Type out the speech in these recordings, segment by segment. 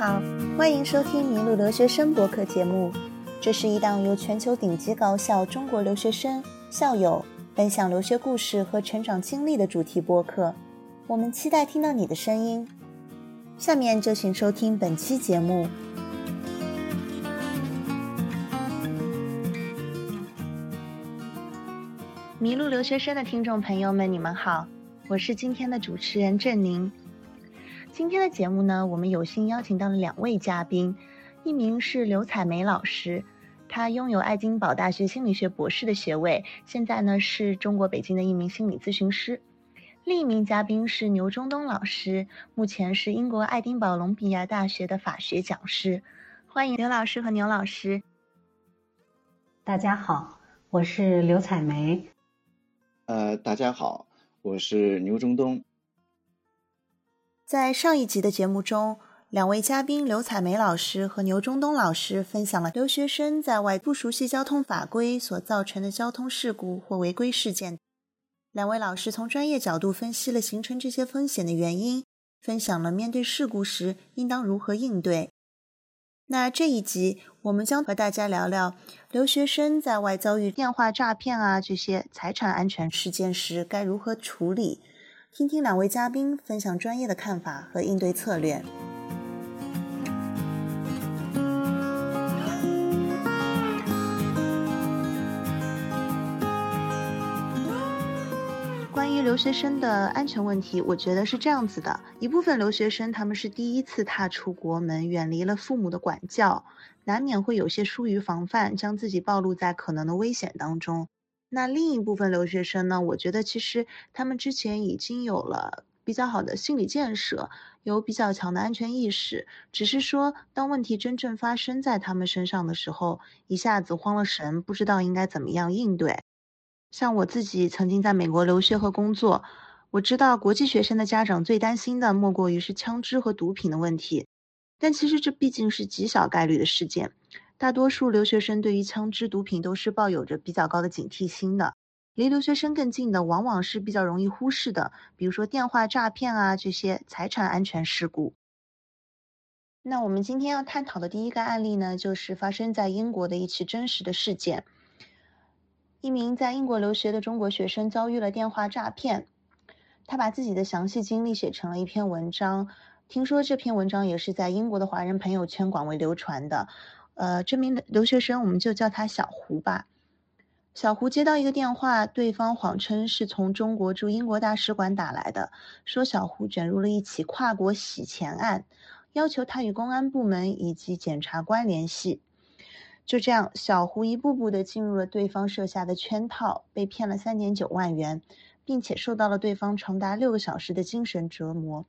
好，欢迎收听《迷路留学生》博客节目。这是一档由全球顶级高校中国留学生、校友分享留学故事和成长经历的主题播客。我们期待听到你的声音。下面就请收听本期节目。迷路留学生的听众朋友们，你们好，我是今天的主持人郑宁。今天的节目呢，我们有幸邀请到了两位嘉宾，一名是刘彩梅老师，她拥有爱丁堡大学心理学博士的学位，现在呢是中国北京的一名心理咨询师；另一名嘉宾是牛中东老师，目前是英国爱丁堡隆比亚大学的法学讲师。欢迎刘老师和牛老师。大家好，我是刘彩梅。呃，大家好，我是牛中东。在上一集的节目中，两位嘉宾刘彩梅老师和牛中东老师分享了留学生在外不熟悉交通法规所造成的交通事故或违规事件。两位老师从专业角度分析了形成这些风险的原因，分享了面对事故时应当如何应对。那这一集，我们将和大家聊聊留学生在外遭遇电话诈骗啊这些财产安全事件时该如何处理，听听两位嘉宾分享专业的看法和应对策略。关于留学生的安全问题，我觉得是这样子的：一部分留学生他们是第一次踏出国门，远离了父母的管教，难免会有些疏于防范，将自己暴露在可能的危险当中。那另一部分留学生呢？我觉得其实他们之前已经有了比较好的心理建设，有比较强的安全意识，只是说当问题真正发生在他们身上的时候，一下子慌了神，不知道应该怎么样应对。像我自己曾经在美国留学和工作，我知道国际学生的家长最担心的莫过于是枪支和毒品的问题，但其实这毕竟是极小概率的事件。大多数留学生对于枪支、毒品都是抱有着比较高的警惕心的。离留学生更近的，往往是比较容易忽视的，比如说电话诈骗啊这些财产安全事故。那我们今天要探讨的第一个案例呢，就是发生在英国的一起真实的事件。一名在英国留学的中国学生遭遇了电话诈骗，他把自己的详细经历写成了一篇文章。听说这篇文章也是在英国的华人朋友圈广为流传的。呃，这名留学生我们就叫他小胡吧。小胡接到一个电话，对方谎称是从中国驻英国大使馆打来的，说小胡卷入了一起跨国洗钱案，要求他与公安部门以及检察官联系。就这样，小胡一步步的进入了对方设下的圈套，被骗了三点九万元，并且受到了对方长达六个小时的精神折磨。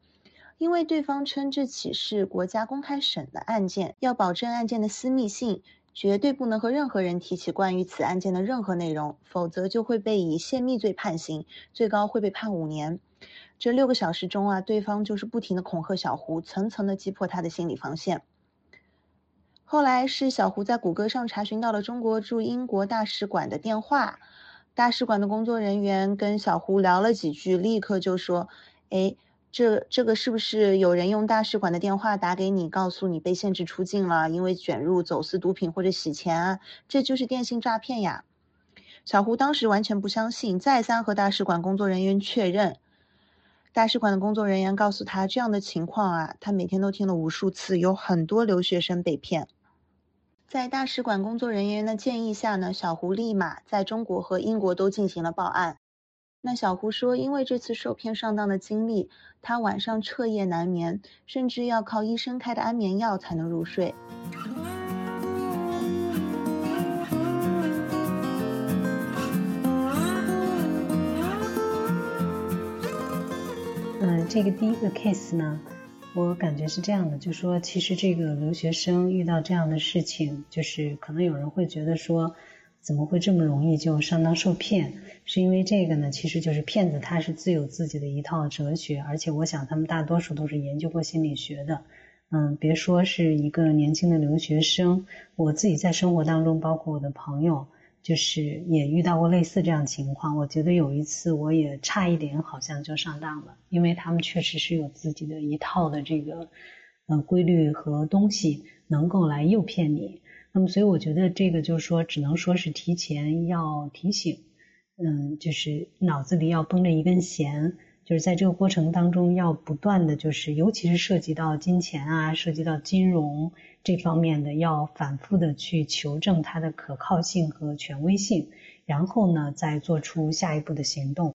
因为对方称这起是国家公开审的案件，要保证案件的私密性，绝对不能和任何人提起关于此案件的任何内容，否则就会被以泄密罪判刑，最高会被判五年。这六个小时中啊，对方就是不停的恐吓小胡，层层的击破他的心理防线。后来是小胡在谷歌上查询到了中国驻英国大使馆的电话，大使馆的工作人员跟小胡聊了几句，立刻就说：“哎，这这个是不是有人用大使馆的电话打给你，告诉你被限制出境了，因为卷入走私毒品或者洗钱啊？这就是电信诈骗呀！”小胡当时完全不相信，再三和大使馆工作人员确认，大使馆的工作人员告诉他，这样的情况啊，他每天都听了无数次，有很多留学生被骗。在大使馆工作人员的建议下呢，小胡立马在中国和英国都进行了报案。那小胡说，因为这次受骗上当的经历，他晚上彻夜难眠，甚至要靠医生开的安眠药才能入睡。嗯，这个第一个 case 呢？我感觉是这样的，就说其实这个留学生遇到这样的事情，就是可能有人会觉得说，怎么会这么容易就上当受骗？是因为这个呢，其实就是骗子他是自有自己的一套哲学，而且我想他们大多数都是研究过心理学的。嗯，别说是一个年轻的留学生，我自己在生活当中，包括我的朋友。就是也遇到过类似这样情况，我觉得有一次我也差一点好像就上当了，因为他们确实是有自己的一套的这个呃规律和东西能够来诱骗你。那么，所以我觉得这个就是说，只能说是提前要提醒，嗯，就是脑子里要绷着一根弦。就是在这个过程当中，要不断的就是，尤其是涉及到金钱啊，涉及到金融这方面的，要反复的去求证它的可靠性和权威性，然后呢，再做出下一步的行动。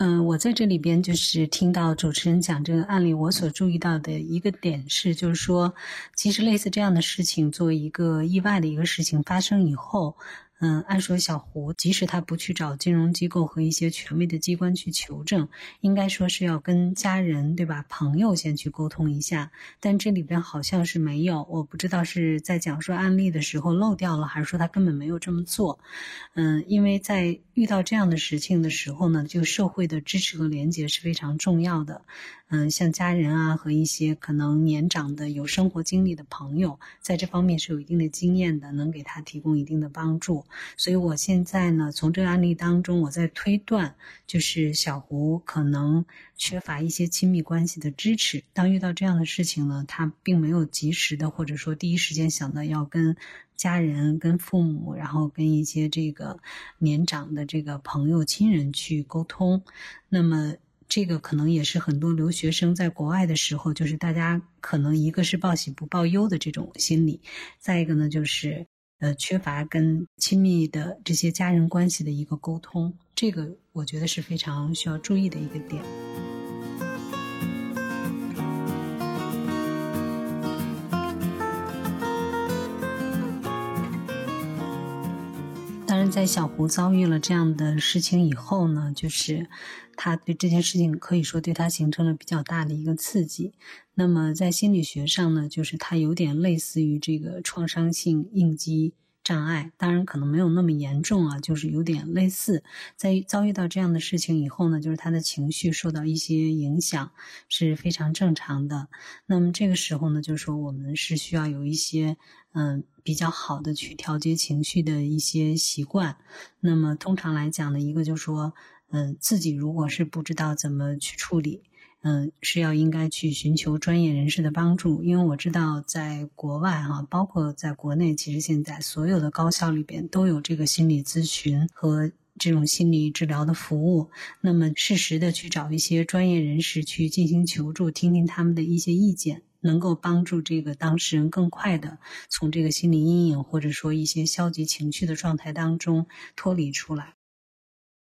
嗯，我在这里边就是听到主持人讲这个案例，我所注意到的一个点是，就是说，其实类似这样的事情，作为一个意外的一个事情发生以后。嗯，按说小胡即使他不去找金融机构和一些权威的机关去求证，应该说是要跟家人对吧、朋友先去沟通一下。但这里边好像是没有，我不知道是在讲述案例的时候漏掉了，还是说他根本没有这么做。嗯，因为在遇到这样的事情的时候呢，就社会的支持和连接是非常重要的。嗯，像家人啊和一些可能年长的有生活经历的朋友，在这方面是有一定的经验的，能给他提供一定的帮助。所以我现在呢，从这个案例当中，我在推断，就是小胡可能缺乏一些亲密关系的支持。当遇到这样的事情呢，他并没有及时的或者说第一时间想到要跟家人、跟父母，然后跟一些这个年长的这个朋友、亲人去沟通。那么。这个可能也是很多留学生在国外的时候，就是大家可能一个是报喜不报忧的这种心理，再一个呢就是呃缺乏跟亲密的这些家人关系的一个沟通，这个我觉得是非常需要注意的一个点。在小胡遭遇了这样的事情以后呢，就是。他对这件事情可以说对他形成了比较大的一个刺激。那么在心理学上呢，就是他有点类似于这个创伤性应激障碍，当然可能没有那么严重啊，就是有点类似。在遭遇到这样的事情以后呢，就是他的情绪受到一些影响是非常正常的。那么这个时候呢，就是说我们是需要有一些嗯比较好的去调节情绪的一些习惯。那么通常来讲呢，一个就是说。嗯，自己如果是不知道怎么去处理，嗯，是要应该去寻求专业人士的帮助。因为我知道在国外哈，包括在国内，其实现在所有的高校里边都有这个心理咨询和这种心理治疗的服务。那么适时的去找一些专业人士去进行求助，听听他们的一些意见，能够帮助这个当事人更快的从这个心理阴影或者说一些消极情绪的状态当中脱离出来。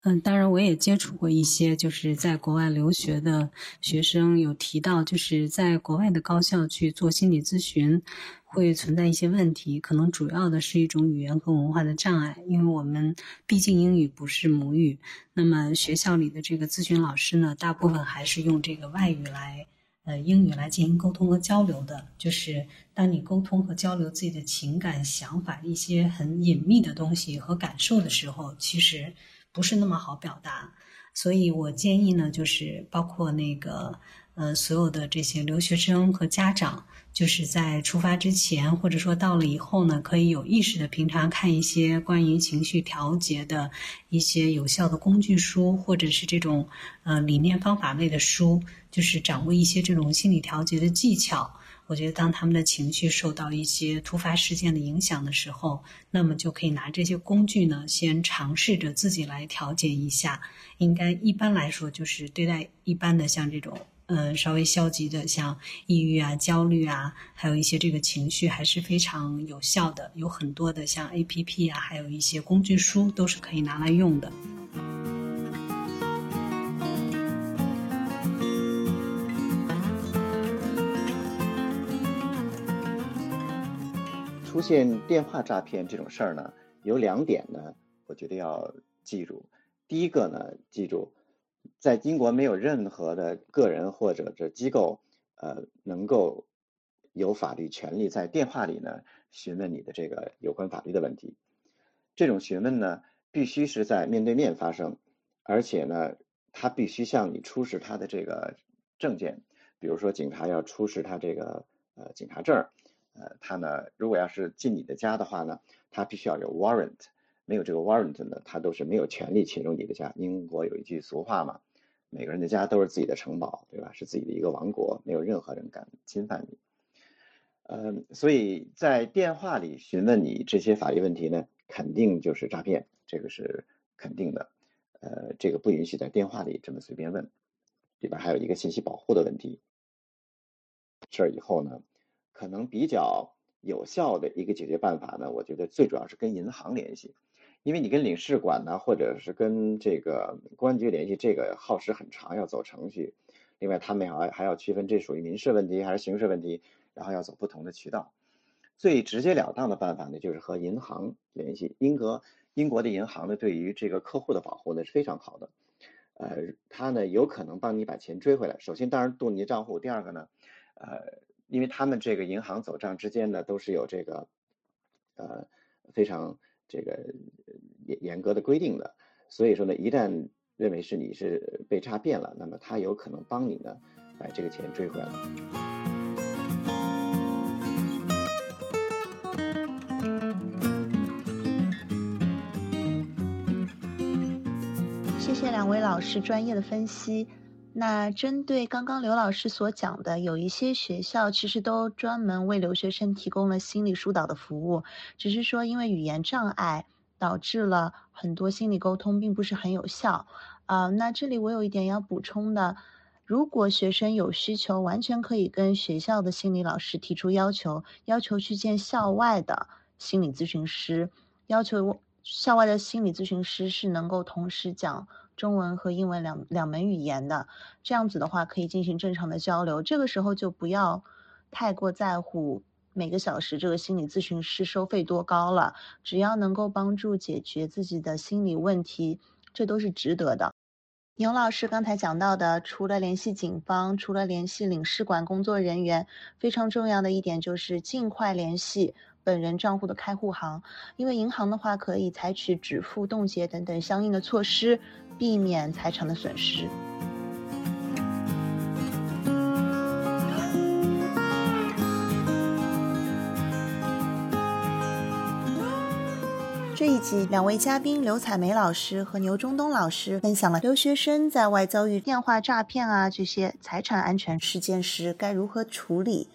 嗯，当然，我也接触过一些就是在国外留学的学生，有提到就是在国外的高校去做心理咨询，会存在一些问题，可能主要的是一种语言和文化的障碍，因为我们毕竟英语不是母语，那么学校里的这个咨询老师呢，大部分还是用这个外语来，呃，英语来进行沟通和交流的，就是当你沟通和交流自己的情感、想法一些很隐秘的东西和感受的时候，其实。不是那么好表达，所以我建议呢，就是包括那个呃，所有的这些留学生和家长，就是在出发之前，或者说到了以后呢，可以有意识的平常看一些关于情绪调节的一些有效的工具书，或者是这种呃理念方法类的书，就是掌握一些这种心理调节的技巧。我觉得，当他们的情绪受到一些突发事件的影响的时候，那么就可以拿这些工具呢，先尝试着自己来调节一下。应该一般来说，就是对待一般的像这种，嗯，稍微消极的，像抑郁啊、焦虑啊，还有一些这个情绪，还是非常有效的。有很多的像 A P P 啊，还有一些工具书，都是可以拿来用的。出现电话诈骗这种事儿呢，有两点呢，我觉得要记住。第一个呢，记住，在英国没有任何的个人或者这机构，呃，能够有法律权利在电话里呢询问你的这个有关法律的问题。这种询问呢，必须是在面对面发生，而且呢，他必须向你出示他的这个证件，比如说警察要出示他这个呃警察证。呃，他呢，如果要是进你的家的话呢，他必须要有 warrant，没有这个 warrant 呢，他都是没有权利侵入你的家。英国有一句俗话嘛，每个人的家都是自己的城堡，对吧？是自己的一个王国，没有任何人敢侵犯你。嗯，所以在电话里询问你这些法律问题呢，肯定就是诈骗，这个是肯定的。呃，这个不允许在电话里这么随便问。里边还有一个信息保护的问题。这以后呢，可能比较有效的一个解决办法呢，我觉得最主要是跟银行联系，因为你跟领事馆呢，或者是跟这个公安局联系，这个耗时很长，要走程序。另外，他们还还要区分这属于民事问题还是刑事问题。然后要走不同的渠道，最直截了当的办法呢，就是和银行联系。英国英国的银行呢，对于这个客户的保护呢是非常好的，呃，他呢有可能帮你把钱追回来。首先，当然动你的账户；第二个呢，呃，因为他们这个银行走账之间呢都是有这个呃非常这个严严格的规定的，所以说呢，一旦认为是你是被诈骗了，那么他有可能帮你呢把这个钱追回来。谢谢两位老师专业的分析。那针对刚刚刘老师所讲的，有一些学校其实都专门为留学生提供了心理疏导的服务，只是说因为语言障碍，导致了很多心理沟通并不是很有效。啊，那这里我有一点要补充的，如果学生有需求，完全可以跟学校的心理老师提出要求，要求去见校外的心理咨询师，要求校外的心理咨询师是能够同时讲。中文和英文两两门语言的，这样子的话可以进行正常的交流。这个时候就不要太过在乎每个小时这个心理咨询师收费多高了，只要能够帮助解决自己的心理问题，这都是值得的。牛老师刚才讲到的，除了联系警方，除了联系领事馆工作人员，非常重要的一点就是尽快联系本人账户的开户行，因为银行的话可以采取止付、冻结等等相应的措施。避免财产的损失。这一集，两位嘉宾刘彩梅老师和牛中东老师分享了留学生在外遭遇电话诈骗啊这些财产安全事件时该如何处理。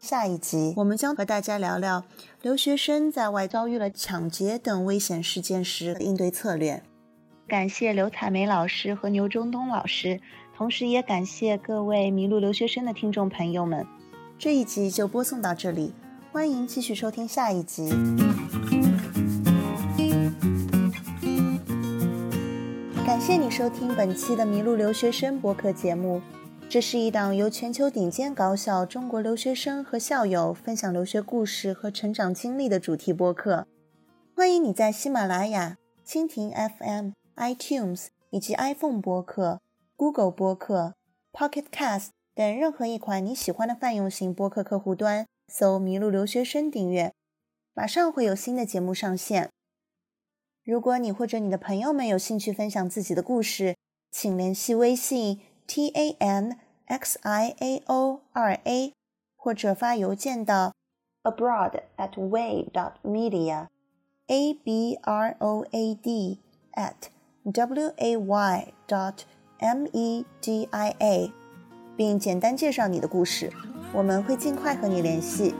下一集，我们将和大家聊聊留学生在外遭遇了抢劫等危险事件时的应对策略。感谢刘彩梅老师和牛中东老师，同时也感谢各位迷路留学生的听众朋友们。这一集就播送到这里，欢迎继续收听下一集。感谢你收听本期的迷路留学生播客节目，这是一档由全球顶尖高校中国留学生和校友分享留学故事和成长经历的主题播客。欢迎你在喜马拉雅、蜻蜓 FM。iTunes 以及 iPhone 播客、Google 播客、Pocket Cast 等任何一款你喜欢的泛用型播客客户端搜“迷路留学生”订阅，马上会有新的节目上线。如果你或者你的朋友们有兴趣分享自己的故事，请联系微信 t a n x i a o 二 a，或者发邮件到 abroad at way dot media a b r o a d at w a y dot m e d i a，并简单介绍你的故事，我们会尽快和你联系。